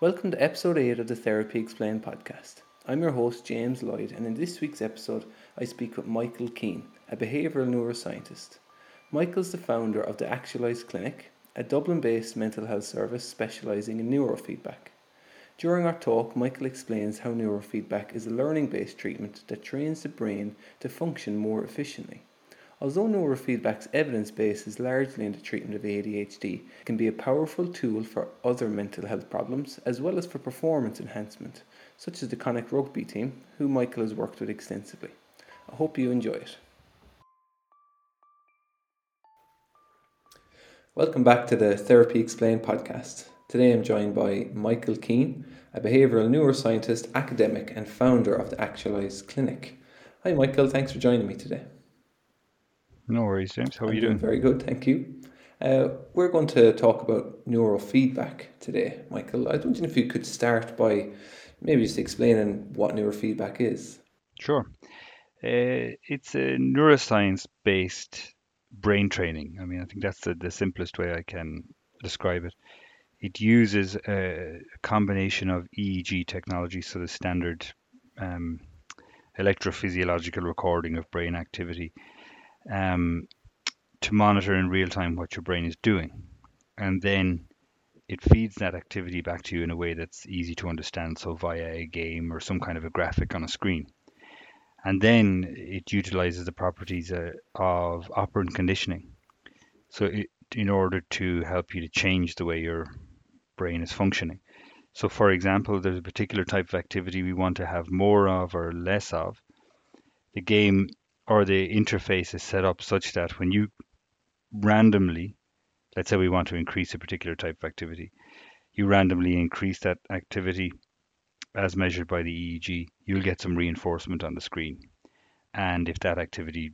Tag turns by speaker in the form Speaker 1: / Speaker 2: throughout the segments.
Speaker 1: Welcome to episode 8 of the Therapy Explained podcast. I'm your host, James Lloyd, and in this week's episode, I speak with Michael Keane, a behavioural neuroscientist. Michael's the founder of the Actualize Clinic, a Dublin based mental health service specialising in neurofeedback. During our talk, Michael explains how neurofeedback is a learning based treatment that trains the brain to function more efficiently. Although neurofeedback's evidence base is largely in the treatment of ADHD, it can be a powerful tool for other mental health problems as well as for performance enhancement, such as the Connacht rugby team, who Michael has worked with extensively. I hope you enjoy it. Welcome back to the Therapy Explained podcast. Today I'm joined by Michael Keane, a behavioural neuroscientist, academic, and founder of the Actualize Clinic. Hi, Michael. Thanks for joining me today.
Speaker 2: No worries, James. How are
Speaker 1: I'm
Speaker 2: you doing?
Speaker 1: Very good, thank you. Uh, we're going to talk about neurofeedback today, Michael. I was wondering if you could start by maybe just explaining what neurofeedback is.
Speaker 2: Sure. Uh, it's a neuroscience based brain training. I mean, I think that's the, the simplest way I can describe it. It uses a combination of EEG technology, so the standard um, electrophysiological recording of brain activity, um, to monitor in real time what your brain is doing. And then it feeds that activity back to you in a way that's easy to understand, so via a game or some kind of a graphic on a screen. And then it utilizes the properties uh, of operant conditioning. So, it, in order to help you to change the way your brain is functioning. So, for example, there's a particular type of activity we want to have more of or less of. The game or the interface is set up such that when you randomly, let's say we want to increase a particular type of activity, you randomly increase that activity as measured by the EEG, you'll get some reinforcement on the screen. And if that activity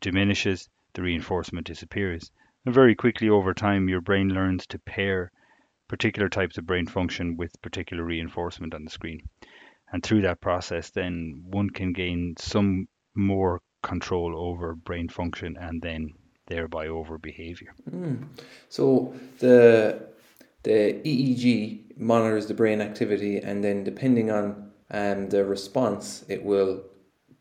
Speaker 2: diminishes, the reinforcement disappears. And very quickly over time, your brain learns to pair particular types of brain function with particular reinforcement on the screen. And through that process, then one can gain some more control over brain function and then thereby over behavior.
Speaker 1: Mm. So the the EEG monitors the brain activity, and then depending on um, the response, it will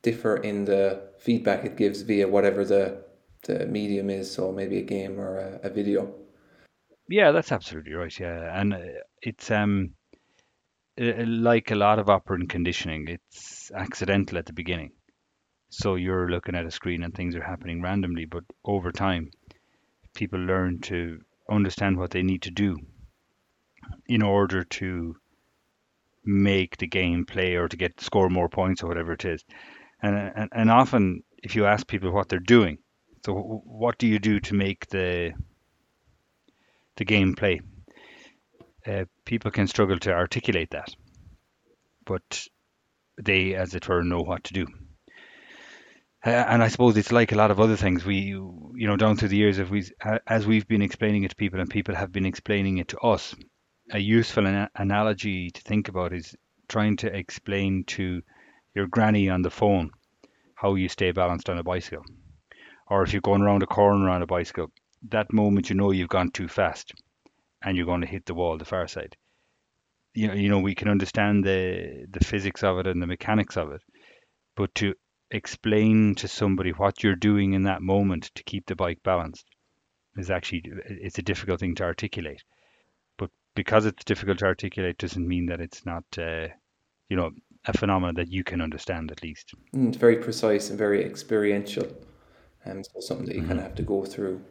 Speaker 1: differ in the feedback it gives via whatever the the medium is. So maybe a game or a, a video.
Speaker 2: Yeah, that's absolutely right. Yeah, and uh, it's um like a lot of operant conditioning, it's accidental at the beginning. So you're looking at a screen and things are happening randomly, but over time, people learn to understand what they need to do in order to make the game play or to get score more points or whatever it is. And and, and often, if you ask people what they're doing, so what do you do to make the the game play? Uh, people can struggle to articulate that, but they, as it were, know what to do. Uh, and I suppose it's like a lot of other things. We, you know, down through the years, if we, as we've been explaining it to people, and people have been explaining it to us, a useful an- analogy to think about is trying to explain to your granny on the phone how you stay balanced on a bicycle, or if you're going around a corner on a bicycle, that moment you know you've gone too fast, and you're going to hit the wall the far side. You know, you know, we can understand the the physics of it and the mechanics of it, but to explain to somebody what you're doing in that moment to keep the bike balanced is actually it's a difficult thing to articulate. But because it's difficult to articulate doesn't mean that it's not uh, you know a phenomenon that you can understand at least.
Speaker 1: Mm, it's very precise and very experiential and um, so something that you mm-hmm. kind of have to go through.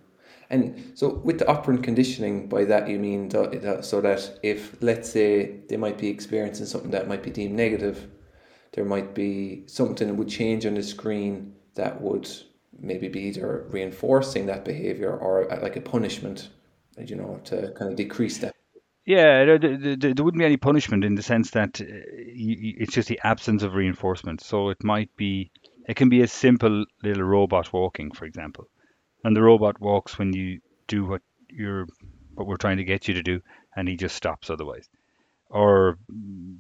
Speaker 1: And so with the operant conditioning by that you mean that, so that if let's say they might be experiencing something that might be deemed negative there might be something that would change on the screen that would maybe be either reinforcing that behavior or uh, like a punishment, you know, to kind of decrease that.
Speaker 2: Yeah, there, there, there wouldn't be any punishment in the sense that uh, it's just the absence of reinforcement. So it might be, it can be a simple little robot walking, for example, and the robot walks when you do what you're, what we're trying to get you to do, and he just stops otherwise or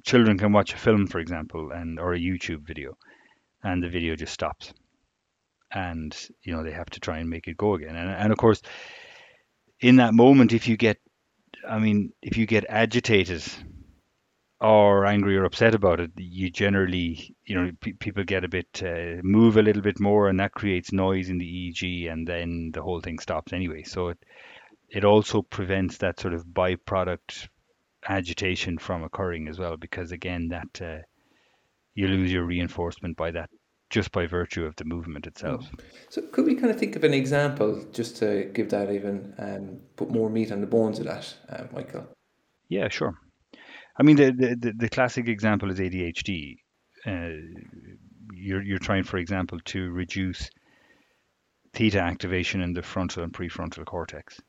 Speaker 2: children can watch a film, for example, and or a YouTube video, and the video just stops, and you know they have to try and make it go again. And, and of course, in that moment, if you get, I mean, if you get agitated, or angry or upset about it, you generally, you know, pe- people get a bit, uh, move a little bit more, and that creates noise in the EEG, and then the whole thing stops anyway. So it it also prevents that sort of byproduct agitation from occurring as well, because again, that uh, you lose your reinforcement by that just by virtue of the movement itself.
Speaker 1: So could we kind of think of an example just to give that even um, put more meat on the bones of that, uh, Michael?
Speaker 2: Yeah, sure. I mean, the, the, the, the classic example is ADHD. Uh, you're, you're trying, for example, to reduce theta activation in the frontal and prefrontal cortex.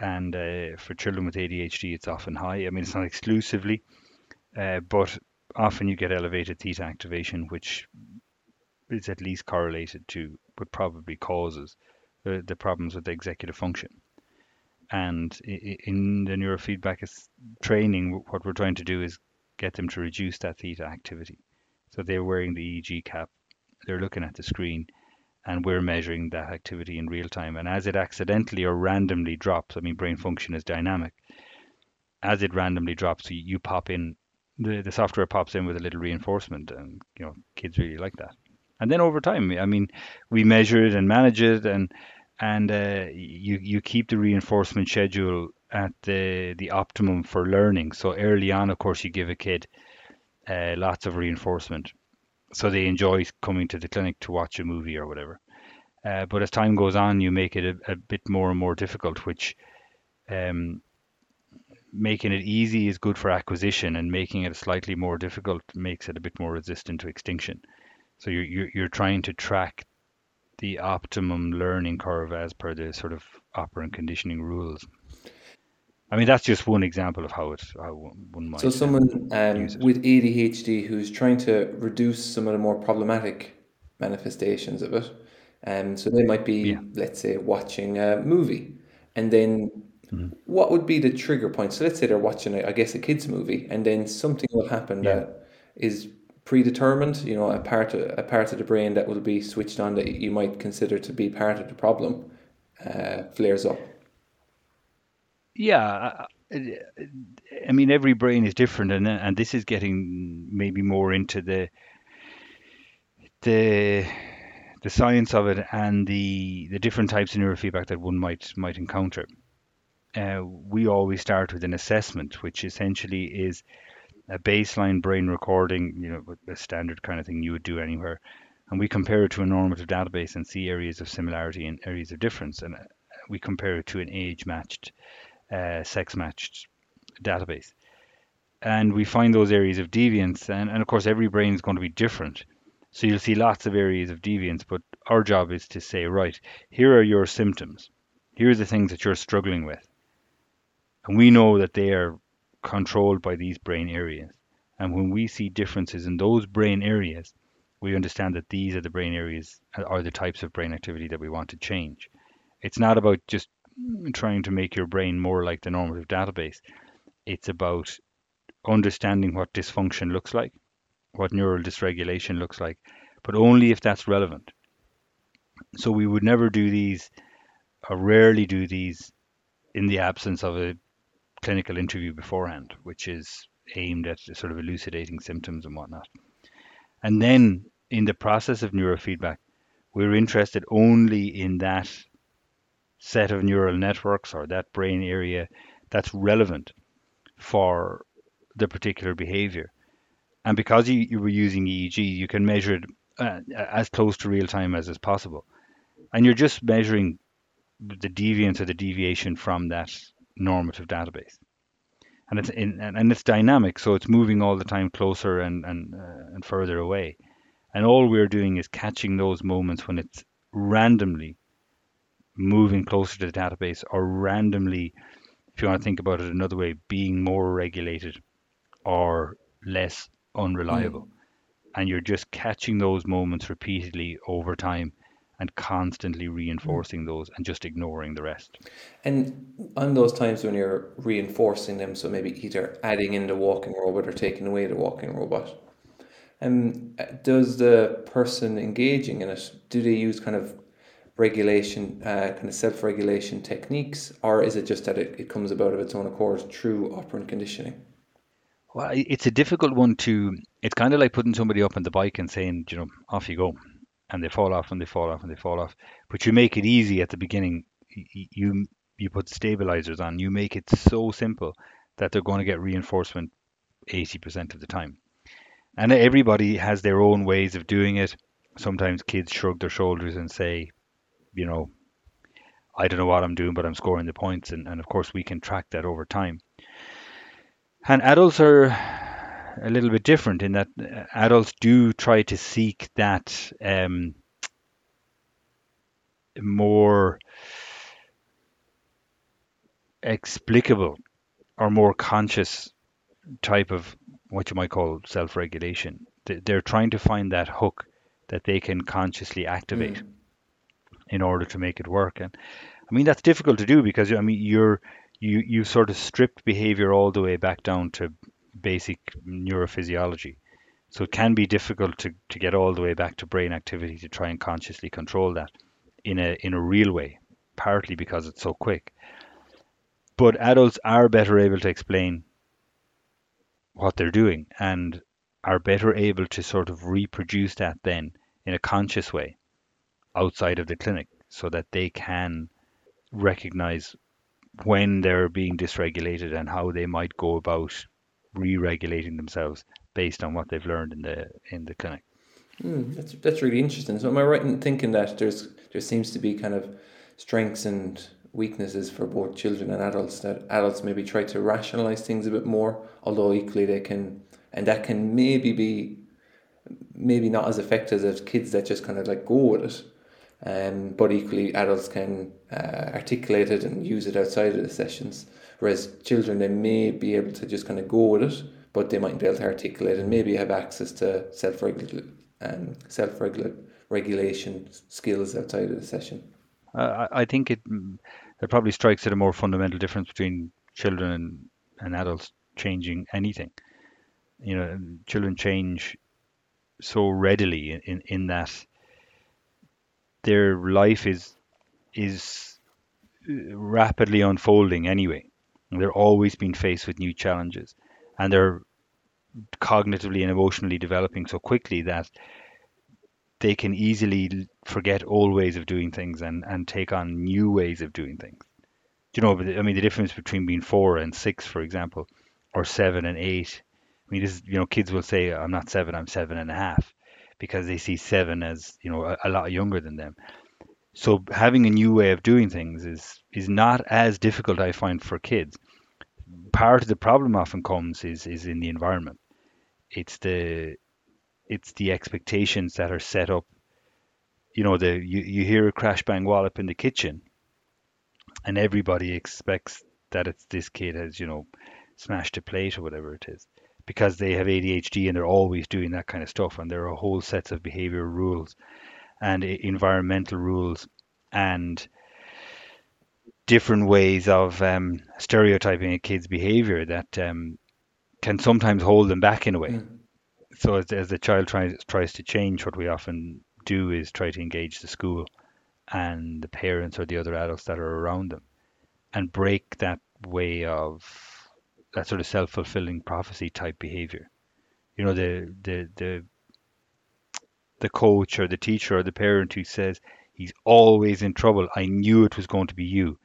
Speaker 2: And uh, for children with ADHD, it's often high. I mean, it's not exclusively, uh, but often you get elevated theta activation, which is at least correlated to, but probably causes the, the problems with the executive function. And in the neurofeedback training, what we're trying to do is get them to reduce that theta activity. So they're wearing the EEG cap, they're looking at the screen, and we're measuring that activity in real time. And as it accidentally or randomly drops, I mean, brain function is dynamic. As it randomly drops, you, pop in the, the software pops in with a little reinforcement, and you know kids really like that. And then over time, I mean, we measure it and manage it, and and uh, you you keep the reinforcement schedule at the the optimum for learning. So early on, of course, you give a kid uh, lots of reinforcement, so they enjoy coming to the clinic to watch a movie or whatever. Uh, but as time goes on, you make it a, a bit more and more difficult, which um, making it easy is good for acquisition, and making it slightly more difficult makes it a bit more resistant to extinction. So you're, you're, you're trying to track the optimum learning curve as per the sort of operant conditioning rules. I mean, that's just one example of how it how one might.
Speaker 1: So someone um, with ADHD who's trying to reduce some of the more problematic manifestations of it, and um, so they might be, yeah. let's say, watching a movie, and then mm-hmm. what would be the trigger point? So let's say they're watching, I guess, a kids movie, and then something will happen yeah. that is predetermined, you know, a part of, a part of the brain that will be switched on that you might consider to be part of the problem uh, flares up.
Speaker 2: Yeah, I mean every brain is different, and and this is getting maybe more into the the the science of it and the the different types of neurofeedback that one might might encounter. Uh, we always start with an assessment, which essentially is a baseline brain recording, you know, a standard kind of thing you would do anywhere, and we compare it to a normative database and see areas of similarity and areas of difference, and uh, we compare it to an age-matched, uh, sex-matched database, and we find those areas of deviance, and, and of course every brain is going to be different. So you'll see lots of areas of deviance, but our job is to say, right, here are your symptoms. Here are the things that you're struggling with. And we know that they are controlled by these brain areas. And when we see differences in those brain areas, we understand that these are the brain areas are the types of brain activity that we want to change. It's not about just trying to make your brain more like the normative database. It's about understanding what dysfunction looks like, what neural dysregulation looks like, but only if that's relevant. So we would never do these, or rarely do these, in the absence of a clinical interview beforehand, which is aimed at sort of elucidating symptoms and whatnot. And then in the process of neurofeedback, we're interested only in that set of neural networks or that brain area that's relevant for the particular behavior. And because you, you were using EEG, you can measure it uh, as close to real time as is possible. And you're just measuring the deviance or the deviation from that normative database. And it's in, and, it's dynamic, so it's moving all the time closer and and uh, and further away. And all we're doing is catching those moments when it's randomly moving closer to the database or randomly, if you want to think about it another way, being more regulated or less unreliable. Mm. And you're just catching those moments repeatedly over time and constantly reinforcing those and just ignoring the rest.
Speaker 1: And on those times when you're reinforcing them, so maybe either adding in the walking robot or taking away the walking robot, um, does the person engaging in it, do they use kind of regulation, uh, kind of self-regulation techniques, or is it just that it, it comes about of its own accord through operant conditioning?
Speaker 2: Well, it's a difficult one to. It's kind of like putting somebody up on the bike and saying, you know, off you go, and they fall off and they fall off and they fall off. But you make it easy at the beginning. You you put stabilizers on. You make it so simple that they're going to get reinforcement 80% of the time. And everybody has their own ways of doing it. Sometimes kids shrug their shoulders and say, you know, I don't know what I'm doing, but I'm scoring the points. And, and of course, we can track that over time. And adults are a little bit different in that uh, adults do try to seek that um, more explicable or more conscious type of what you might call self-regulation. They- They're trying to find that hook that they can consciously activate
Speaker 1: Mm.
Speaker 2: In order to make it work. And I mean that's difficult to do because I mean you're you you sort of stripped behavior all the way back down to basic neurophysiology. So it can be difficult to, to get all the way back to brain activity to try and consciously control that in a in a real way, partly because it's so quick. But adults are better able to explain what they're doing and are better able to sort of reproduce that then in a conscious way outside of the clinic so that they can recognize when they're being dysregulated and how they might go about re-regulating themselves based on what they've learned in the in the clinic.
Speaker 1: Mm, that's that's really interesting. So am I right in thinking that there's there seems to be kind of strengths and weaknesses for both children and adults that adults maybe try to rationalize things a bit more, although equally they can and that can maybe be maybe not as effective as kids that just kind of like go with it. Um, but equally, adults can uh, articulate it and use it outside of the sessions. Whereas children, they may be able to just kind of go with it, but they might be able to articulate and maybe have access to self um, self regulation skills outside of the session.
Speaker 2: Uh, I think it mm, it probably strikes at a more fundamental difference between children and, and adults changing anything. You know, children change so readily in, in, in that their life is is uh, rapidly unfolding anyway. They're always being faced with new challenges, and they're cognitively and emotionally developing so quickly that they can easily forget old ways of doing things and, and take on new ways of doing things. Do you know? I mean, the difference between being four and six, for example, or seven and eight. I mean, this is, you know, kids will say, "I'm not seven, I'm seven and a half," because they see seven as you know a, a lot younger than them. So having a new way of doing things is is not as difficult, I find, for kids. Part of the problem often comes is is in the environment. It's the it's the expectations that are set up. You know, the you, you hear a crash bang wallop in the kitchen, and everybody expects that it's this kid has you know smashed a plate or whatever it is because they have ADHD and they're always doing that kind of stuff and there are whole sets of behavior rules and environmental rules and different ways of um, stereotyping a kid's behavior that um, can sometimes hold them back in a way.
Speaker 1: Mm.
Speaker 2: So as, as the child tries tries to change, what we often do is try to engage the school and the parents or the other adults that are around them and break that way of that sort of self-fulfilling prophecy type behavior. You know, the the the the coach or the teacher or the parent who says he's always in trouble. I knew it was going to be you.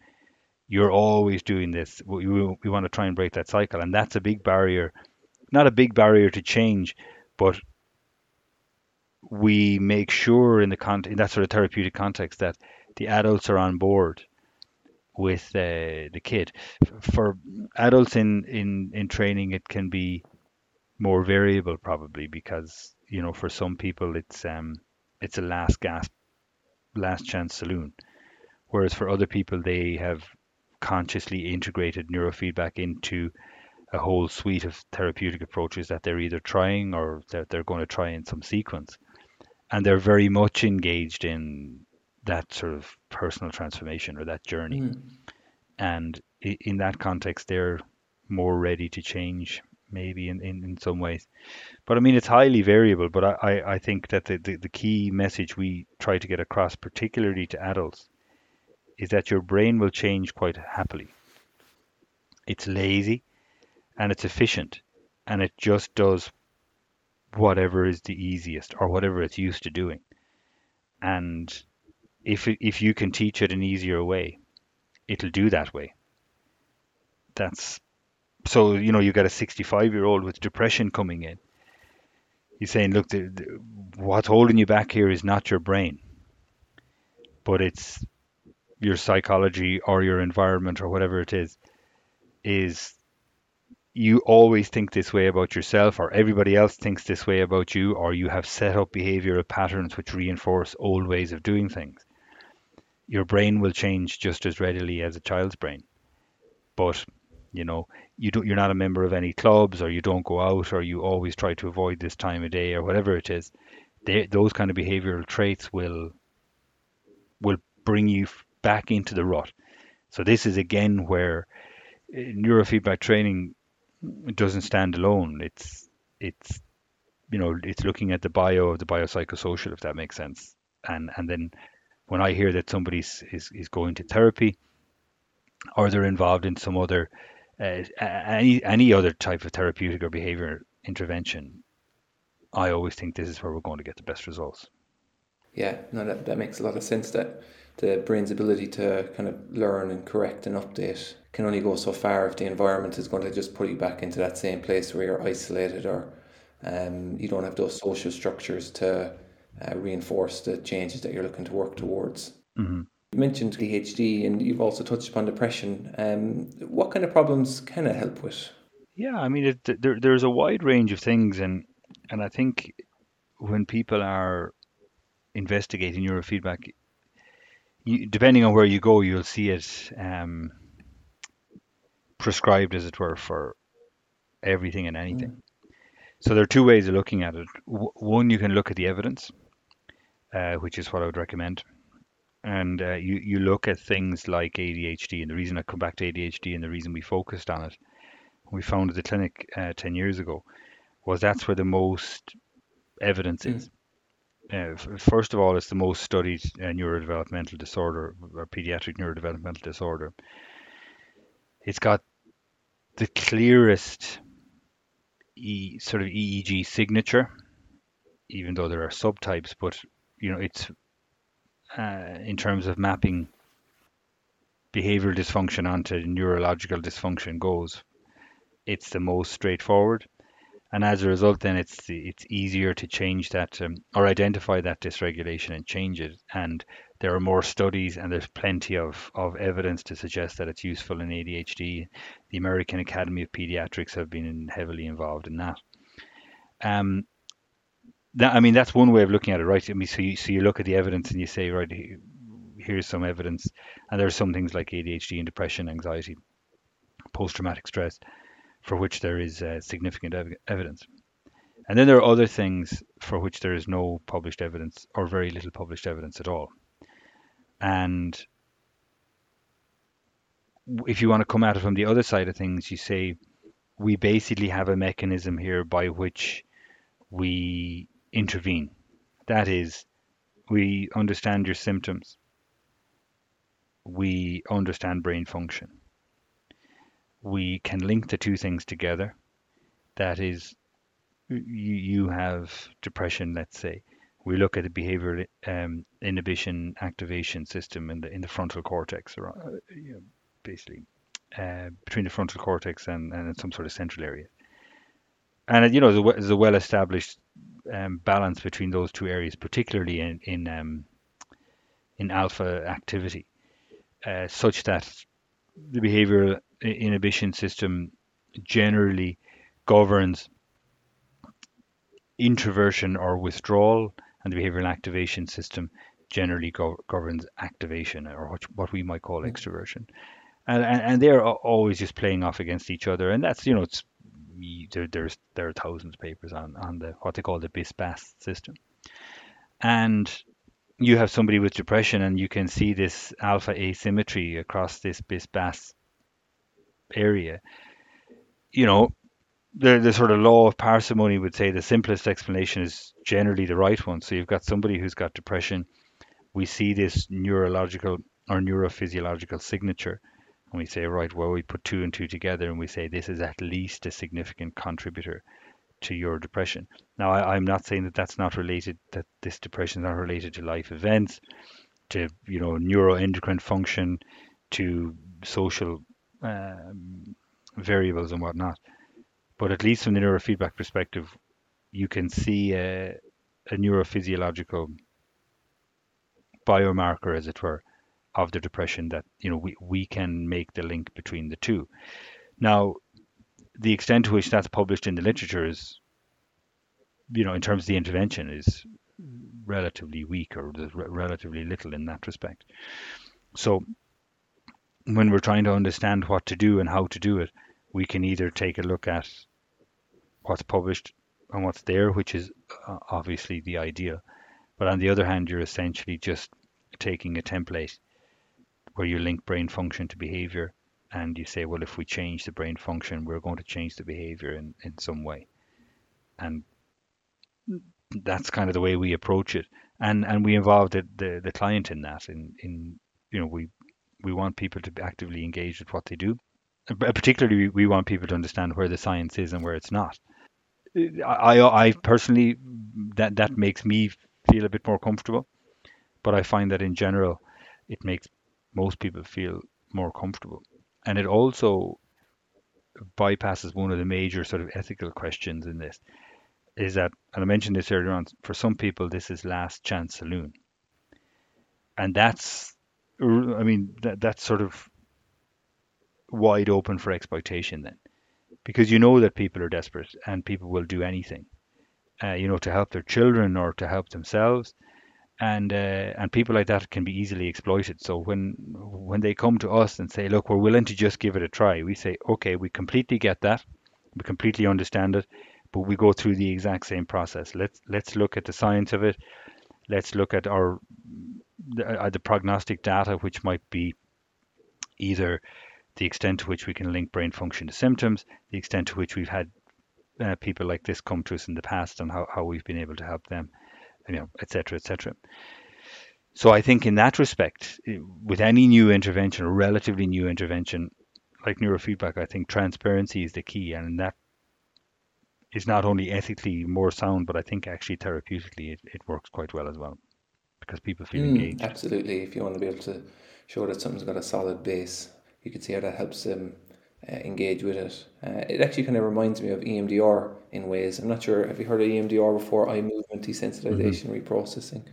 Speaker 2: You're always doing this. We, we, we want to try and break that cycle, and that's a big barrier. Not a big barrier to change, but we make sure in the con- in that sort of therapeutic context that the adults are on board with uh, the kid. For adults in, in, in training, it can be more variable probably because you know for some people it's um it's a last gasp, last chance saloon, whereas for other people they have consciously integrated neurofeedback into a whole suite of therapeutic approaches that they're either trying or that they're going to try in some sequence, and they're very much engaged in that sort of personal transformation or that journey
Speaker 1: Mm.
Speaker 2: and in that context they're more ready to change maybe in, in, in some ways but i mean it's highly variable but i, I, I think that the, the, the key message we try to get across particularly to adults is that your brain will change quite happily it's lazy and it's efficient and it just does whatever is the easiest or whatever it's used to doing. And if if you can teach it an easier way, it'll do that way. That's so you know you got a 65 year old with depression coming in. He's saying, look, the, the, what's holding you back here is not your brain, but it's your psychology or your environment or whatever it is. Is you always think this way about yourself or everybody else thinks this way about you or you have set up behavioral patterns which reinforce old ways of doing things your brain will change just as readily as a child's brain but you know you don't you're not a member of any clubs or you don't go out or you always try to avoid this time of day or whatever it is they, those kind of behavioral traits will will bring you back into the rut so this is again where uh, neurofeedback training doesn't stand alone. It's it's you know it's looking at the bio of the biopsychosocial if that makes sense. And and then when I hear that somebody is, is going to therapy or they're involved in some other uh, any any other type of therapeutic or behavior intervention, I always think this is where we're going to get the best results.
Speaker 1: Yeah, no, that, that makes a lot of sense. That the brain's ability to kind of learn and correct and update can only go so far if the environment is going to just put you back into that same place where you're isolated or um, you don't have those social structures to uh, reinforce the changes that you're looking to work towards.
Speaker 2: Mm-hmm.
Speaker 1: You mentioned ADHD and you've also touched upon depression. Um, what kind of problems can it help with?
Speaker 2: Yeah, I mean, it, there, there's a wide range of things, and and I think when people are investigating neurofeedback, you, depending on where you go, you'll see it. Um, prescribed, as it were, for everything and anything. Mm. So there are two ways of looking at it. W- one, you can look at the evidence, uh, which is what I would recommend, and uh, you you look at things like ADHD. And the reason I come back to ADHD and the reason we focused on it, we founded the clinic uh, ten years ago, was that's where the most evidence mm. is. Uh, first of all, it's the most studied uh, neurodevelopmental disorder or pediatric neurodevelopmental disorder it's got the clearest e, sort of EEG signature, even though there are subtypes. But you know, it's uh, in terms of mapping behavioral dysfunction onto neurological dysfunction goes, it's the most straightforward and as a result then it's it's easier to change that um, or identify that dysregulation and change it and there are more studies and there's plenty of, of evidence to suggest that it's useful in ADHD. The American Academy of Pediatrics have been heavily involved in that. Um, that, I mean, that's one way of looking at it, right? I mean, so you, so you look at the evidence and you say, right, here's some evidence, and there are some things like ADHD and depression, anxiety, post-traumatic stress, for which there is uh, significant ev- evidence. And then there are other things for which there is no published evidence or very little published evidence at all. And if you want to come at it from the other side of things, you say we basically have a mechanism here by which we intervene. That is, we understand your symptoms, we understand brain function, we can link the two things together. That is, you, have depression, let's say. We look at the behavioral um, inhibition activation system in the in the frontal cortex, or uh, you know, basically uh, between the frontal cortex and, and some sort of central area. And you know, there's a well-established um, balance between those two areas, particularly in in um, in alpha activity, uh, such that the behavioral inhibition system generally governs introversion or withdrawal, and the behavioral activation system generally go- governs activation or what, what we might call mm. extroversion. And, and, and they're always just playing off against each other. And that's, you know, it's there, there's there are thousands of papers on, on the what they call the BIS-BAS system. And you have somebody with depression and you can see this alpha asymmetry across this BIS-BAS area. You know, the the sort of law of parsimony would say the simplest explanation is generally the right one. So you've got somebody who's got depression. We see this neurological or neurophysiological signature. And we say, right, well, we put two and two together and we say this is at least a significant contributor to your depression. Now, I, am not saying that that's not related, that this depression is not related to life events, to you know neuroendocrine function, to social um, variables and whatnot. But at least from the neurofeedback perspective, you can see a, a neurophysiological biomarker, as it were, of the depression that you know we, we can make the link between the two. Now, the extent to which that's published in the literature is, you know, in terms of the intervention, is relatively weak or re- relatively little in that respect. So, when we're trying to understand what to do and how to do it, we can either take a look at what's published and what's there, which is uh, obviously the ideal. But on the other hand, you're essentially just taking a template where you link brain function to behavior and you say, well, if we change the brain function, we're going to change the behavior in, in some way. And that's kind of the way we approach it. And and we involve the, the, the client in that. In, in you know, we we want people to be actively engaged with what they do. Particularly, we want people to understand where the science is and where it's not. I, I personally, that that makes me feel a bit more comfortable. But I find that in general, it makes most people feel more comfortable. And it also bypasses one of the major sort of ethical questions in this is that, and I mentioned this earlier on, for some people, this is last chance saloon. And that's, I mean, that, that's sort of wide open for exploitation then. Because you know that people are desperate and people will do anything, uh, you know, to help their children or to help themselves and uh, and people like that can be easily exploited. So when when they come to us and say, "Look, we're willing to just give it a try," we say, "Okay, we completely get that, we completely understand it, but we go through the exact same process. Let's let's look at the science of it. Let's look at our the, uh, the prognostic data, which might be either the extent to which we can link brain function to symptoms, the extent to which we've had uh, people like this come to us in the past, and how, how we've been able to help them." You know, etc., etc. So I think in that respect, with any new intervention, a relatively new intervention like neurofeedback, I think transparency is the key, and that is not only ethically more sound, but I think actually therapeutically it, it works quite well as well because people feel mm, engaged.
Speaker 1: Absolutely, if you want to be able to show that something's got a solid base, you can see how that helps them uh, engage with it. Uh, it actually kind of reminds me of EMDR in ways. I'm not sure. Have you heard of EMDR before? Eye movement desensitization mm-hmm. reprocessing.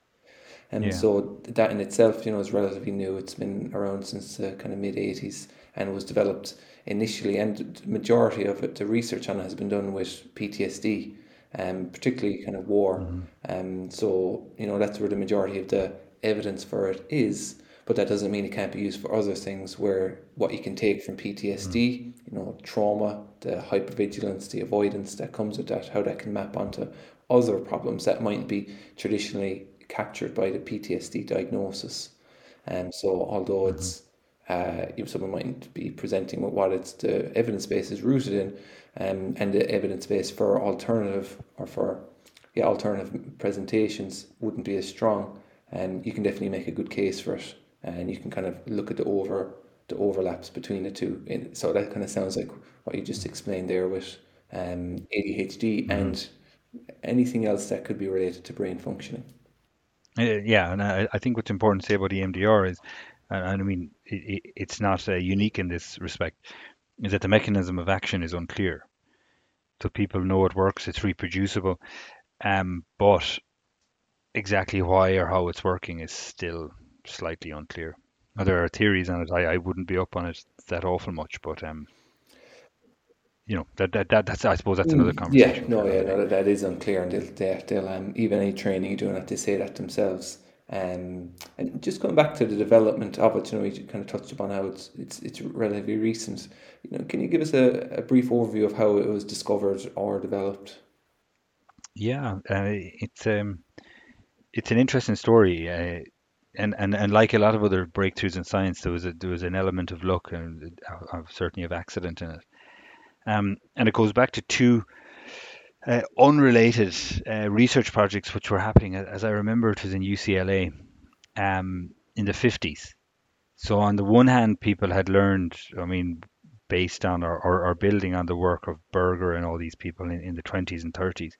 Speaker 1: And yeah. so that in itself, you know, is relatively new. It's been around since the kind of mid '80s and was developed initially, and the majority of it, the research on it has been done with PTSD, um, particularly kind of war. Mm-hmm. Um, so you know that's where the majority of the evidence for it is but that doesn't mean it can't be used for other things where what you can take from PTSD, mm. you know, trauma, the hypervigilance, the avoidance that comes with that, how that can map onto other problems that might be traditionally captured by the PTSD diagnosis. And um, so, although mm-hmm. it's uh, you know, someone might be presenting with what it's the evidence base is rooted in, um, and the evidence base for alternative or for yeah alternative presentations wouldn't be as strong, and you can definitely make a good case for it and you can kind of look at the over the overlaps between the two. So that kind of sounds like what you just explained there with um, ADHD mm-hmm. and anything else that could be related to brain functioning.
Speaker 2: Uh, yeah, and I, I think what's important to say about EMDR is, and, I mean, it, it's not uh, unique in this respect, is that the mechanism of action is unclear. So people know it works, it's reproducible, um, but exactly why or how it's working is still slightly unclear. Now, there are theories on it. I, I wouldn't be up on it that awful much, but um, you know that, that, that that's I suppose that's another conversation.
Speaker 1: Yeah, no, yeah, no, that, that is unclear, and they'll, they'll, they'll um, even any training you do not have to say that themselves. Um, and just going back to the development of it, you know, you kind of touched upon how it's it's it's relatively recent. You know, can you give us a, a brief overview of how it was discovered or developed?
Speaker 2: Yeah, uh, it's um, it's an interesting story. Uh, and, and and like a lot of other breakthroughs in science, there was a, there was an element of luck and uh, certainly of accident in it. Um, and it goes back to two uh, unrelated uh, research projects which were happening. As I remember, it was in UCLA um, in the 50s. So on the one hand, people had learned, I mean, based on or, or, or building on the work of Berger and all these people in, in the 20s and 30s,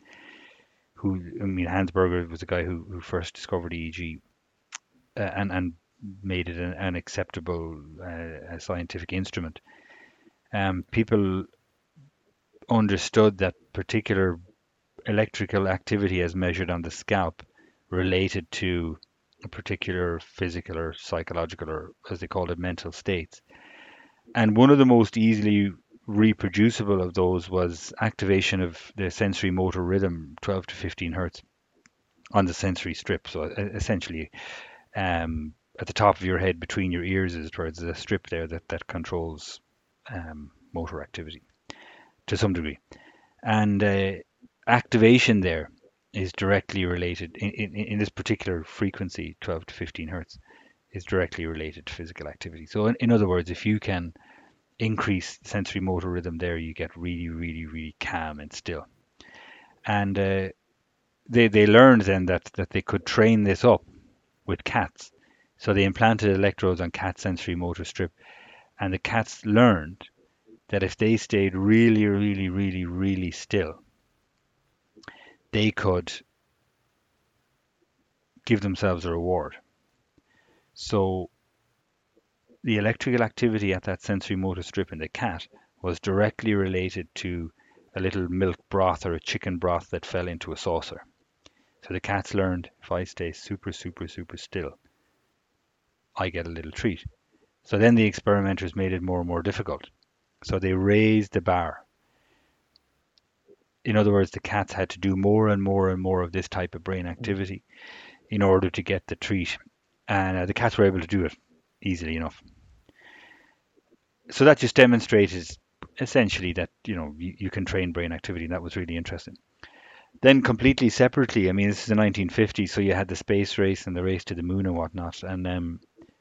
Speaker 2: who, I mean, Hans Berger was the guy who, who first discovered EEG uh, and, and made it an, an acceptable uh, scientific instrument. Um, people understood that particular electrical activity as measured on the scalp related to a particular physical or psychological or as they called it mental states and one of the most easily reproducible of those was activation of the sensory motor rhythm 12 to 15 hertz on the sensory strip so essentially um, at the top of your head between your ears is towards a strip there that, that controls um, motor activity to some degree. And uh, activation there is directly related in, in, in this particular frequency 12 to 15 hertz is directly related to physical activity. So in, in other words if you can increase sensory motor rhythm there you get really really really calm and still. And uh, they they learned then that that they could train this up with cats so they implanted electrodes on cat sensory motor strip and the cats learned that if they stayed really really really really still they could give themselves a reward. So the electrical activity at that sensory motor strip in the cat was directly related to a little milk broth or a chicken broth that fell into a saucer. So the cats learned if I stay super, super, super still, I get a little treat. So then the experimenters made it more and more difficult. So they raised the bar in other words, the cats had to do more and more and more of this type of brain activity in order to get the treat, and uh, the cats were able to do it easily enough. So that just demonstrated essentially that you know you, you can train brain activity, and that was really interesting. Then completely separately, I mean, this is the 1950s, so you had the space race and the race to the moon and whatnot, and um,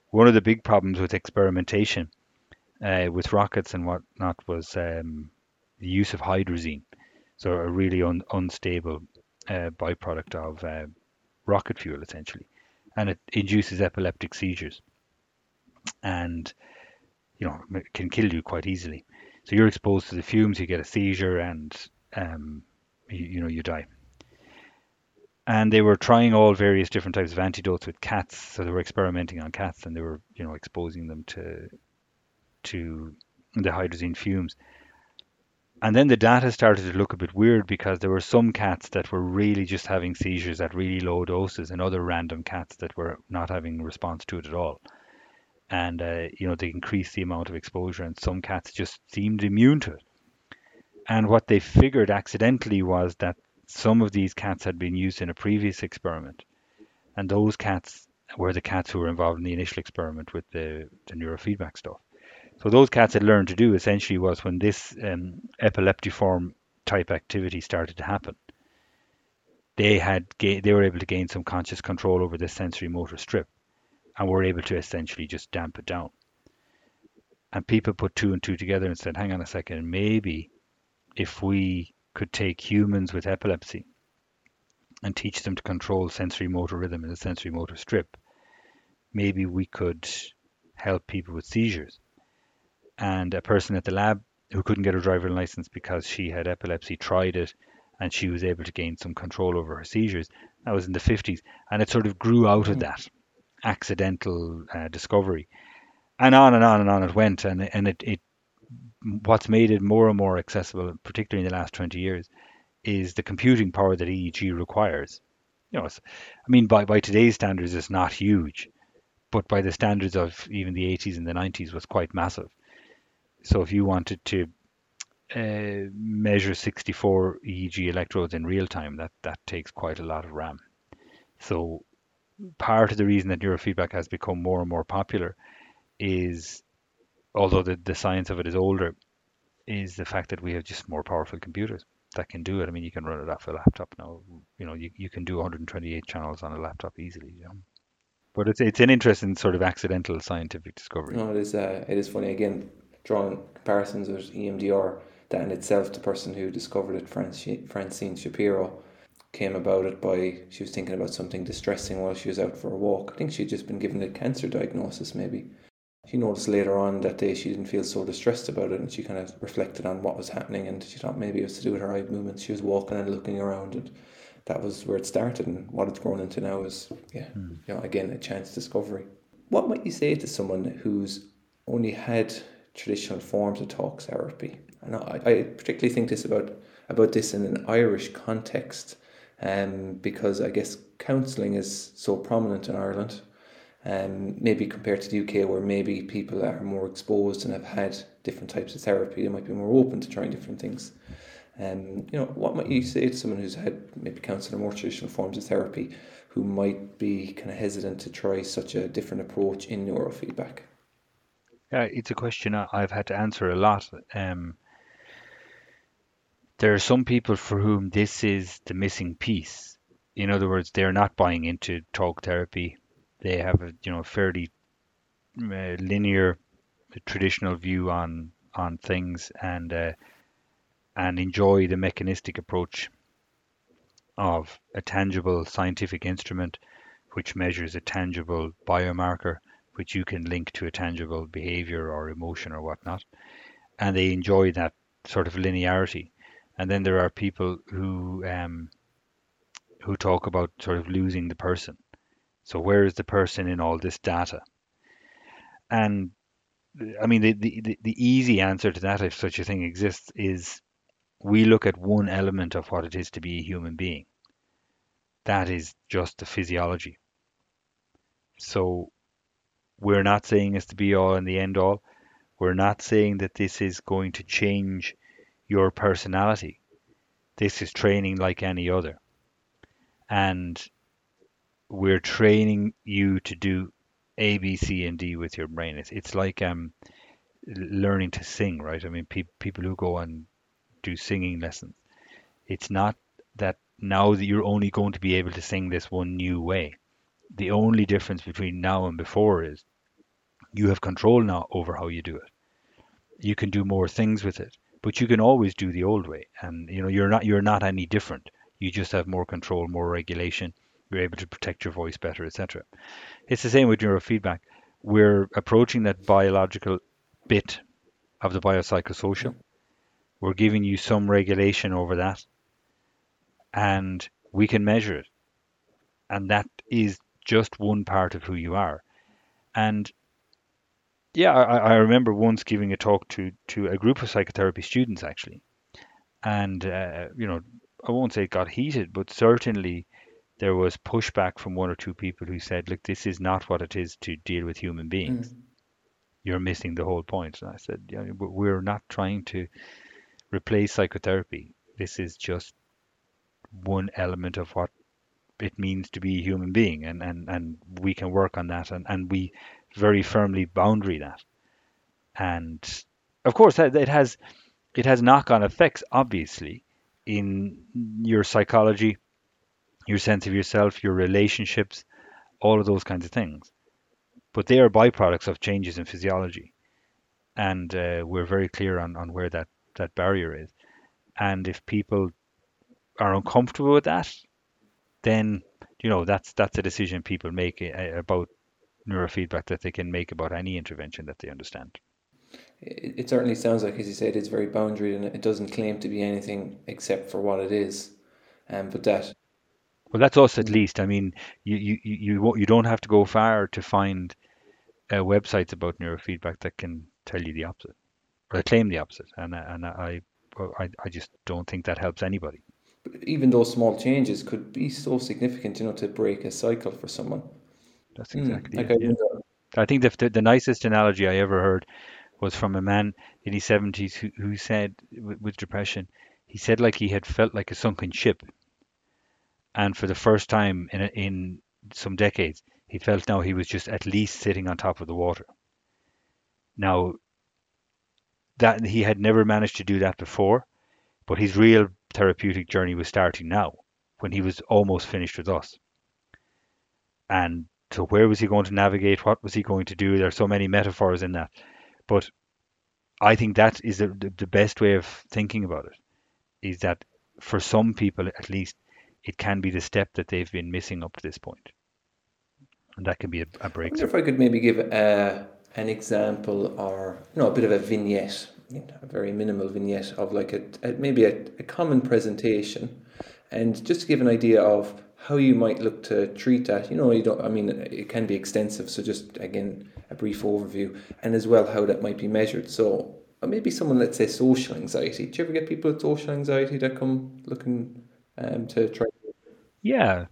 Speaker 2: one of the big problems with experimentation uh, with rockets and whatnot was um, the use of hydrazine. So a really un, unstable uh, byproduct of uh, rocket fuel essentially, and it induces epileptic seizures, and you know can kill you quite easily. So you're exposed to the fumes, you get a seizure, and um, you, you know you die. And they were trying all various different types of antidotes with cats. So they were experimenting on cats, and they were you know exposing them to to the hydrazine fumes and then the data started to look a bit weird because there were some cats that were really just having seizures at really low doses and other random cats that were not having response to it at all. And, uh, you know, they increased the amount of exposure and some cats just seemed immune to it. And what they figured accidentally was that some of these cats had been used in a previous experiment. And those cats were the cats who were involved in the initial experiment with the, the neurofeedback stuff. So those cats had learned to do essentially was when this um, epileptiform type activity started to happen, they had ga- they were able to gain some conscious control over this sensory motor strip, and were able to essentially just damp it down. And people put two and two together and said, "Hang on a second, maybe if we could take humans with epilepsy and teach them to control sensory motor rhythm in the sensory motor strip, maybe we could help people with seizures." and a person at the lab who couldn't get her driving license because she had epilepsy tried it and she was able to gain some control over her seizures. That was in the 50s, and it sort of grew out of hmm. that accidental uh, discovery, and on and on and on it went. And and it, it what's made it more and more accessible, particularly in the last 20 years, is the computing power that EEG requires. You know, I mean, by by today's standards, it's not huge, but by the standards of even the 80s and the 90s, was quite massive. So if you wanted to uh, measure 64 EEG electrodes in real time, that, that takes quite a lot of RAM. So part of the reason that neurofeedback has become more and more popular is, although the, the science of it is older, is the fact that we have just more powerful computers that can do it. I mean, you can run it off a laptop now. You know, you, you can do 128 channels on a laptop easily. You know? But it's it's an interesting sort of accidental scientific discovery.
Speaker 1: No, it is. Uh, it is funny. Again, drawing comparisons with EMDR, that in itself, the person who discovered it, Francine Shapiro, came about it by she was thinking about something distressing while she was out for a walk. I think she'd just been given a cancer diagnosis, maybe. She noticed later on that day she didn't feel so distressed about it, and she kind of reflected on what was happening, and she thought maybe it was to do with her eye movements. She was walking and looking around, and that was where it started, and what it's grown into now is, yeah, mm. you know, again a chance discovery. What might you say to someone who's only had traditional forms of talk therapy? And I, I particularly think this about about this in an Irish context, um, because I guess counselling is so prominent in Ireland um, maybe compared to the UK, where maybe people are more exposed and have had different types of therapy, they might be more open to trying different things. Um, you know, what might you say to someone who's had maybe counselling or more traditional forms of therapy, who might be kind of hesitant to try such a different approach in neurofeedback?
Speaker 2: Yeah, it's a question I've had to answer a lot. Um, there are some people for whom this is the missing piece. In other words, they're not buying into talk therapy they have a you know fairly uh, linear traditional view on on things and uh, and enjoy the mechanistic approach of a tangible scientific instrument which measures a tangible biomarker which you can link to a tangible behavior or emotion or whatnot. And they enjoy that sort of linearity. And then there are people who um, who talk about sort of losing the person so where is the person in all this data? And I mean, the, the, the easy answer to that, if such a thing exists, is we look at one element of what it is to be a human being. That is just the physiology. So we're not saying it's to be all and the end all. We're not saying that this is going to change your personality. This is training like any other. And we're training you to do A, B, C, and D with your brain. It's it's like um learning to sing, right? I mean, pe- people who go and do singing lessons. It's not that now that you're only going to be able to sing this one new way. The only difference between now and before is you have control now over how you do it. You can do more things with it, but you can always do the old way. And you know, you're not you're not any different. You just have more control, more regulation, you're able to protect your voice better, etc. It's the same with neurofeedback. We're approaching that biological bit of the biopsychosocial. We're giving you some regulation over that, and we can measure it. And that is just one part of who you are. And yeah, I, I remember once giving a talk to to a group of psychotherapy students actually, and uh, you know, I won't say it got heated, but certainly there was pushback from one or two people who said, look, this is not what it is to deal with human beings. Mm. You're missing the whole point. And I said, yeah, we're not trying to replace psychotherapy. This is just one element of what it means to be a human being and, and, and we can work on that and, and we very firmly boundary that. And of course it has it has knock on effects obviously in your psychology, your sense of yourself, your relationships, all of those kinds of things. But they are byproducts of changes in physiology. And uh, we're very clear on, on where that, that barrier is. And if people are uncomfortable with that, then you know that's that's a decision people make uh, about neurofeedback that they can make about any intervention that they understand.
Speaker 1: It, certainly sounds like, as you said, it's very boundary and it doesn't claim to be anything except for what it is. Um, but that
Speaker 2: well, that's us at least. I mean, you you you you don't have to go far to find uh, websites about neurofeedback that can tell you the opposite or claim the opposite, and and I I I just don't think that helps anybody.
Speaker 1: But even those small changes could be so significant, you know, to break a cycle for someone.
Speaker 2: That's hmm, exactly mm, it. Yeah. I think the, the, the nicest analogy I ever heard was from a man in his seventies who, who said with, with depression, he said like he had felt like a sunken ship and for the first time in in some decades, he felt now he was just at least sitting on top of the water. Now, that he had never managed to do that before, but his real therapeutic journey was starting now, when he was almost finished with us. And so, where was he going to navigate? What was he going to do? There are so many metaphors in that, but I think that is the, the best way of thinking about it. Is that for some people, at least, it can be the step that they've been missing up to this point. And that can be a, a breakthrough.
Speaker 1: if I could maybe give a, an example or you know a bit of a vignette, you know, a very minimal vignette of like a, a maybe a, a common presentation, and just to give an idea of how you might look to treat that. You know, you don't. I mean, it can be extensive. So just again, a brief overview, and as well how that might be measured. So maybe someone, let's say, social anxiety. Do you ever get people with social anxiety that come looking um, to try?
Speaker 2: Yeah,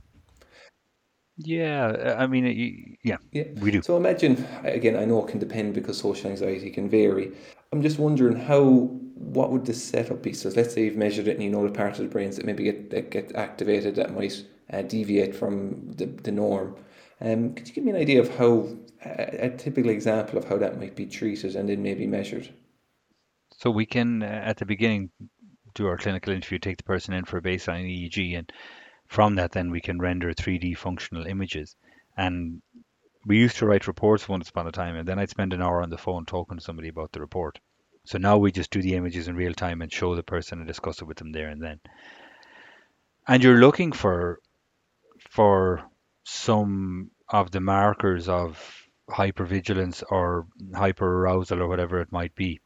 Speaker 2: yeah. I mean, yeah,
Speaker 1: Yeah.
Speaker 2: we do.
Speaker 1: So imagine again. I know it can depend because social anxiety can vary. I'm just wondering how. What would the setup be? So let's say you've measured it and you know the part of the brains that maybe get that get activated that might uh, deviate from the, the norm. Um, could you give me an idea of how a, a typical example of how that might be treated and then maybe measured?
Speaker 2: So we can, uh, at the beginning, do our clinical interview, take the person in for a baseline EEG, and from that, then we can render 3D functional images. And we used to write reports once upon a time, and then I'd spend an hour on the phone talking to somebody about the report. So now we just do the images in real time and show the person and discuss it with them there and then. And you're looking for for some of the markers of hypervigilance or hyperarousal or whatever it might be.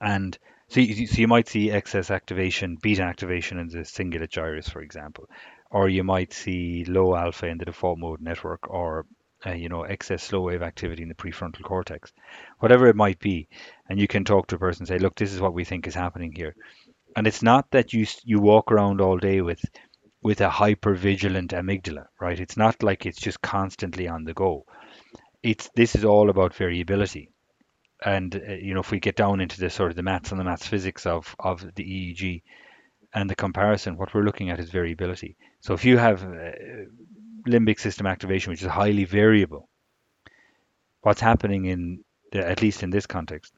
Speaker 2: And so you, so you might see excess activation, beta activation in the cingulate gyrus, for example, or you might see low alpha in the default mode network, or uh, you know excess slow wave activity in the prefrontal cortex, whatever it might be. And you can talk to a person and say, look, this is what we think is happening here. And it's not that you you walk around all day with with a hyper vigilant amygdala, right? It's not like it's just constantly on the go. It's this is all about variability and uh, you know if we get down into the sort of the maths and the maths physics of of the EEG and the comparison, what we're looking at is variability. So if you have uh, limbic system activation, which is highly variable, what's happening in the, at least in this context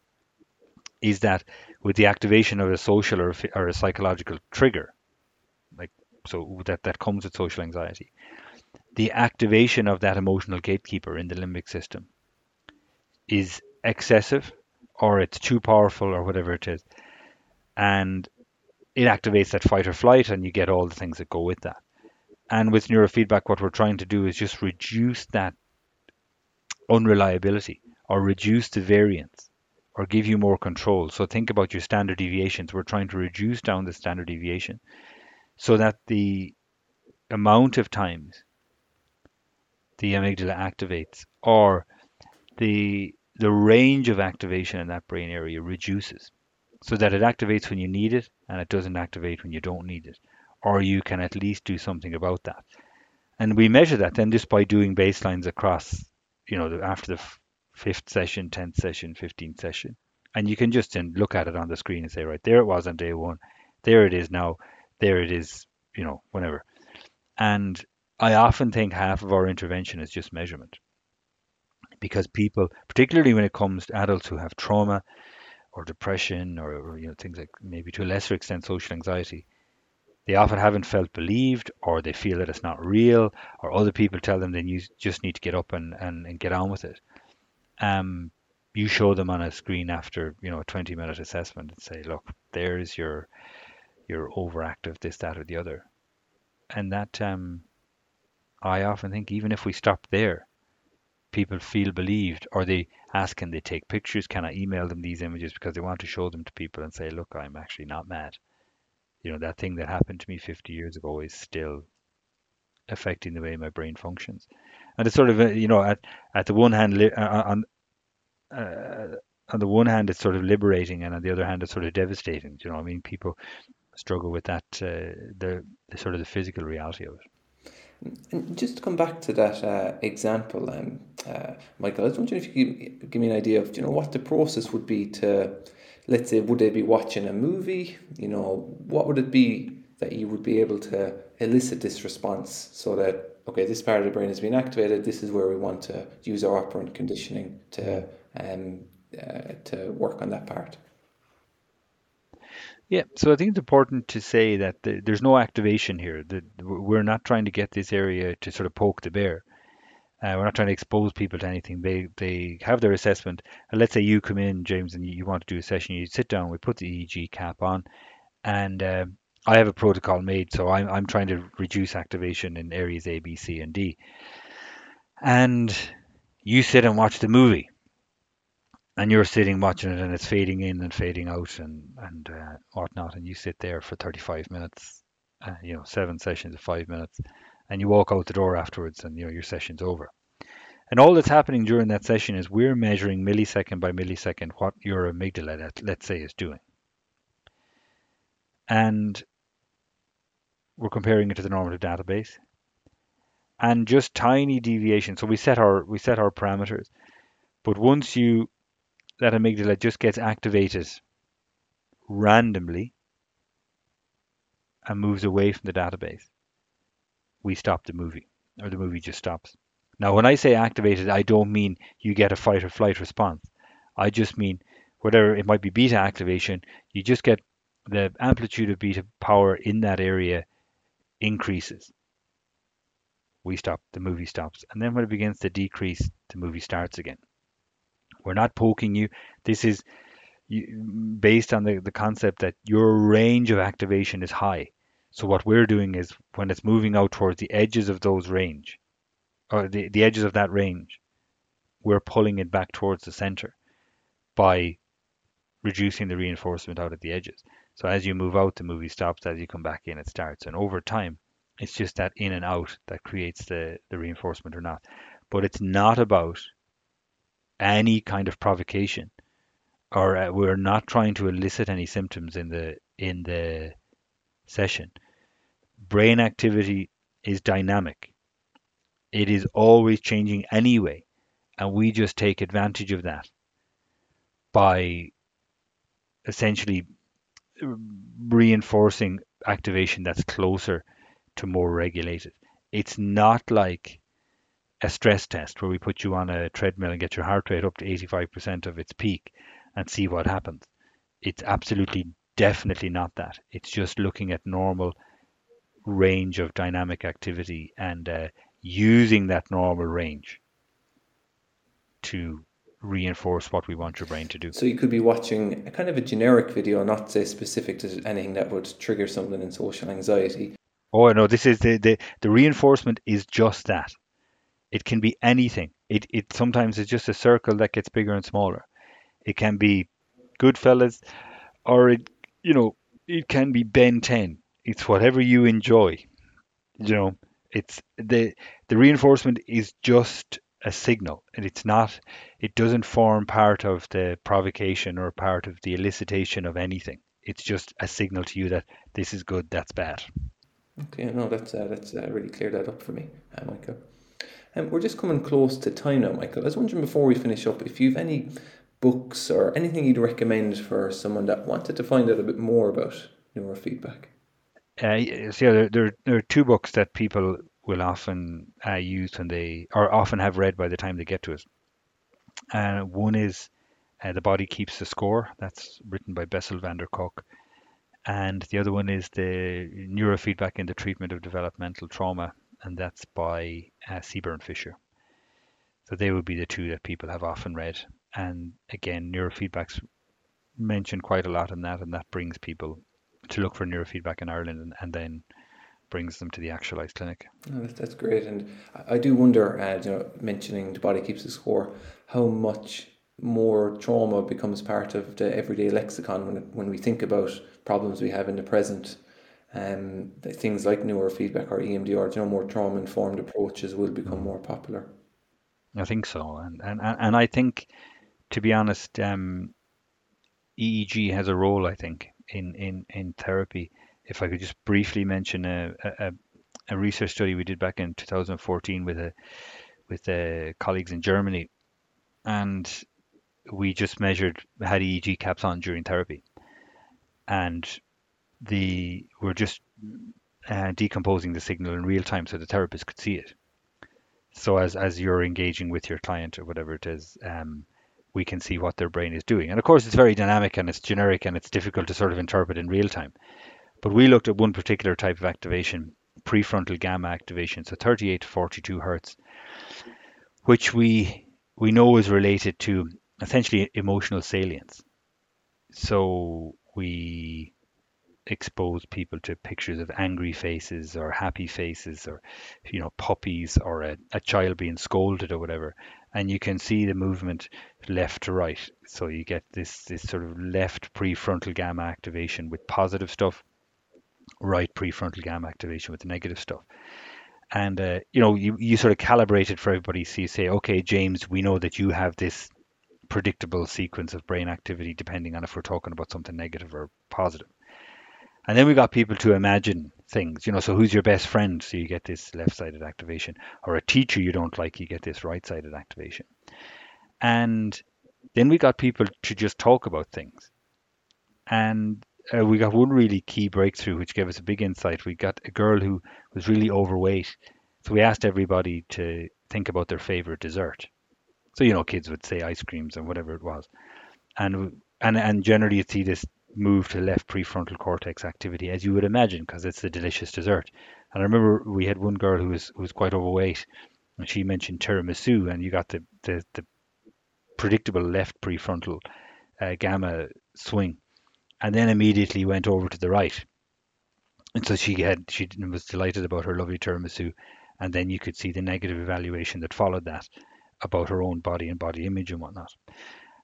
Speaker 2: is that with the activation of a social or, or a psychological trigger, like so that that comes with social anxiety, the activation of that emotional gatekeeper in the limbic system is excessive or it's too powerful or whatever it is. And it activates that fight or flight and you get all the things that go with that. And with neurofeedback, what we're trying to do is just reduce that unreliability or reduce the variance or give you more control. So think about your standard deviations. We're trying to reduce down the standard deviation so that the amount of times the amygdala activates or the the range of activation in that brain area reduces so that it activates when you need it and it doesn't activate when you don't need it. Or you can at least do something about that. And we measure that then just by doing baselines across, you know, after the fifth session, 10th session, 15th session. And you can just then look at it on the screen and say, right, there it was on day one. There it is now. There it is, you know, whenever. And I often think half of our intervention is just measurement because people, particularly when it comes to adults who have trauma or depression or, or, you know things like maybe to a lesser extent social anxiety, they often haven't felt believed or they feel that it's not real or other people tell them then you just need to get up and, and, and get on with it. Um, you show them on a screen after you know a 20 minute assessment and say, look, there's your your overactive this, that, or the other, and that um, I often think even if we stop there, people feel believed or they ask can they take pictures? Can i email them these images? Because they want to show them to people and say look i'm actually not mad. You know that thing that happened to me 50 years ago is still affecting the way my brain functions. And it's sort of you know at at the one hand uh, uh, on uh, on the one hand it's sort of liberating and on the other hand it's sort of devastating. You know i mean? People struggle with that uh, the, the sort of the physical reality of it
Speaker 1: and just to come back to that uh, example, um, uh, Michael, I was wondering if you could give me an idea of you know what the process would be to, let's say, would they be watching a movie? You know, what would it be that you would be able to elicit this response so that okay, this part of the brain has been activated. This is where we want to use our operant conditioning to um, uh, to work on that part.
Speaker 2: Yeah, so I think it's important to say that the, there's no activation here. We're not trying to get this area to sort of poke the bear. Uh, we're not trying to expose people to anything. They they have their assessment. And let's say you come in, James, and you, you want to do a session. You sit down. We put the EEG cap on, and uh, I have a protocol made. So I'm I'm trying to reduce activation in areas A, B, C, and D. And you sit and watch the movie, and you're sitting watching it and it's fading in and fading out and and uh, whatnot, and you sit there for 35 minutes, uh, you know, seven sessions of five minutes, and you walk out the door afterwards, and you know your session's over. And all that's happening during that session is we're measuring millisecond by millisecond what your amygdala, let's say, is doing. And we're comparing it to the normative database. And just tiny deviations. So we set our we set our parameters. But once you that amygdala just gets activated randomly and moves away from the database, we stop the movie, or the movie just stops. Now, when I say activated, I don't mean you get a fight or flight response. I just mean whatever it might be beta activation, you just get the amplitude of beta power in that area increases. We stop, the movie stops. And then when it begins to decrease, the movie starts again. We're not poking you. This is based on the, the concept that your range of activation is high. So what we're doing is when it's moving out towards the edges of those range, or the, the edges of that range, we're pulling it back towards the center by reducing the reinforcement out at the edges. So as you move out, the movie stops. As you come back in, it starts. And over time, it's just that in and out that creates the, the reinforcement or not. But it's not about any kind of provocation, or uh, we're not trying to elicit any symptoms in the in the session. Brain activity is dynamic. It is always changing anyway, and we just take advantage of that by essentially reinforcing activation that's closer to more regulated. It's not like a stress test where we put you on a treadmill and get your heart rate up to 85% of its peak and see what happens. It's absolutely definitely not that. It's just looking at normal range of dynamic activity and uh, using that normal range to reinforce what we want your brain to do.
Speaker 1: So you could be watching a kind of a generic video, not say specific to anything that would trigger something in social anxiety.
Speaker 2: Oh no, this is the, the, the reinforcement is just that. It can be anything. It it sometimes is just a circle that gets bigger and smaller. It can be Goodfellas, or it you know it can be Ben Ten. It's whatever you enjoy. You know, it's the the reinforcement is just a signal and it's not it doesn't form part of the provocation or part of the elicitation of anything it's just a signal to you that this is good that's bad
Speaker 1: okay no that's uh, that's uh, really cleared that up for me uh, michael um, we're just coming close to time now michael i was wondering before we finish up if you've any books or anything you'd recommend for someone that wanted to find out a bit more about neurofeedback
Speaker 2: uh, so yeah, there, there, there are two books that people will often uh, use when they, or often have read by the time they get to it. Uh, one is uh, The Body Keeps the Score. That's written by Bessel van der Kolk. And the other one is the Neurofeedback in the Treatment of Developmental Trauma, and that's by uh, Sebern Fisher. So they would be the two that people have often read. And again, neurofeedback's mentioned quite a lot in that, and that brings people to look for neurofeedback in Ireland and, and then brings them to the actualized clinic.
Speaker 1: Oh, that's great, and I do wonder, uh, you know, mentioning the body keeps the score, how much more trauma becomes part of the everyday lexicon when when we think about problems we have in the present. Um, things like neurofeedback or EMDR, you know, more trauma informed approaches will become more popular.
Speaker 2: I think so, and and and I think, to be honest, um, EEG has a role. I think in in in therapy if I could just briefly mention a, a, a research study we did back in 2014 with a with uh, colleagues in Germany, and we just measured had EEG caps on during therapy, and the we're just uh, decomposing the signal in real time so the therapist could see it. So as as you're engaging with your client or whatever it is, um, we can see what their brain is doing. And of course, it's very dynamic and it's generic and it's difficult to sort of interpret in real time. But we looked at one particular type of activation, prefrontal gamma activation, so 38 to 42 hertz, which we we know is related to essentially emotional salience. So we expose people to pictures of angry faces or happy faces or you know puppies or a, a child being scolded or whatever. And you can see the movement left to right. So you get this this sort of left prefrontal gamma activation with positive stuff right prefrontal gamma activation with the negative stuff. And uh, you know you, you sort of calibrate it for everybody. So you say okay james we know that you have this predictable sequence of brain activity depending on if we're talking about something negative or positive and then we got people to imagine things, you know, so who's your best friend? So you get this left sided activation. Or a teacher you don't like, you get this right sided activation. And then we got people to just talk about things. And uh, we got one really key breakthrough, which gave us a big insight. We got a girl who was really overweight. So we asked everybody to think about their favorite dessert. So, you know, kids would say ice creams and whatever it was. And and and generally you'd see this move to left prefrontal cortex activity, as you would imagine, because it's a delicious dessert. And I remember we had one girl who was who was quite overweight, and she mentioned tiramisu, and you got the the, the predictable left prefrontal uh, gamma swing, and then immediately went over to the right. And so she had she was delighted about her lovely tiramisu, and then you could see the negative evaluation that followed that about her own body and body image and whatnot.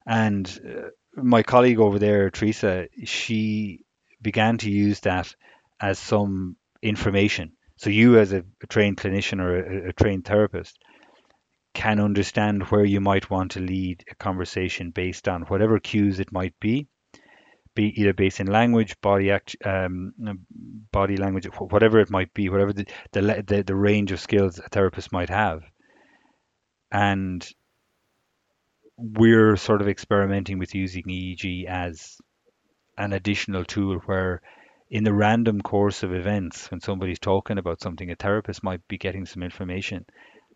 Speaker 2: And uh, my colleague over there, Teresa, she began to use that as some information. So you, as a, a trained clinician or a, a trained therapist, can understand where you might want to lead a conversation based on whatever cues it might be, be either based in language, body act, um, body language, whatever it might be, whatever the, the the the range of skills a therapist might have, and we're sort of experimenting with using EEG as an additional tool where in the random course of events when somebody's talking about something a therapist might be getting some information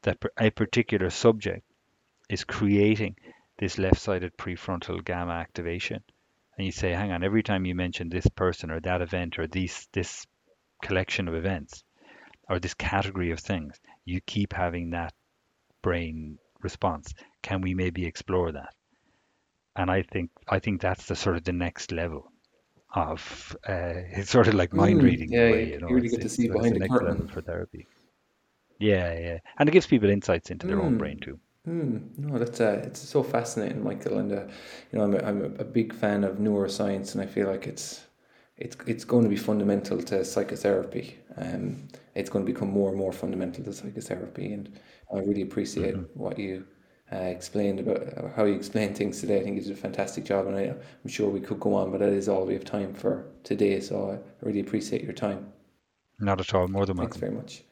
Speaker 2: that a particular subject is creating this left-sided prefrontal gamma activation. And you say hang on every time you mention this person or that event or these this collection of events or this category of things you keep having that brain response. Can we maybe explore that? And I think I think that's the sort of the next level of uh, it's sort of like mind reading.
Speaker 1: Mm, yeah,
Speaker 2: way,
Speaker 1: you,
Speaker 2: know,
Speaker 1: you really
Speaker 2: it's,
Speaker 1: get to see behind
Speaker 2: the
Speaker 1: the
Speaker 2: next level
Speaker 1: curtain.
Speaker 2: for therapy. Yeah, yeah, and it gives people insights into their own
Speaker 1: Mm.
Speaker 2: brain too.
Speaker 1: Mm, no, that's uh, it's so fascinating, Michael. And uh, you know, I'm a, I'm a big fan of neuroscience, and I feel like it's it's it's going to be fundamental to psychotherapy. Um, it's going to become more and more fundamental to psychotherapy, and I really appreciate
Speaker 2: hmm
Speaker 1: what you uh, explained about uh, how you explained things today. I think you did a fantastic job, and I, I'm sure we could go on, but that is all we have time for today. So I really appreciate your time.
Speaker 2: Not at all. More than welcome.
Speaker 1: Thanks very much.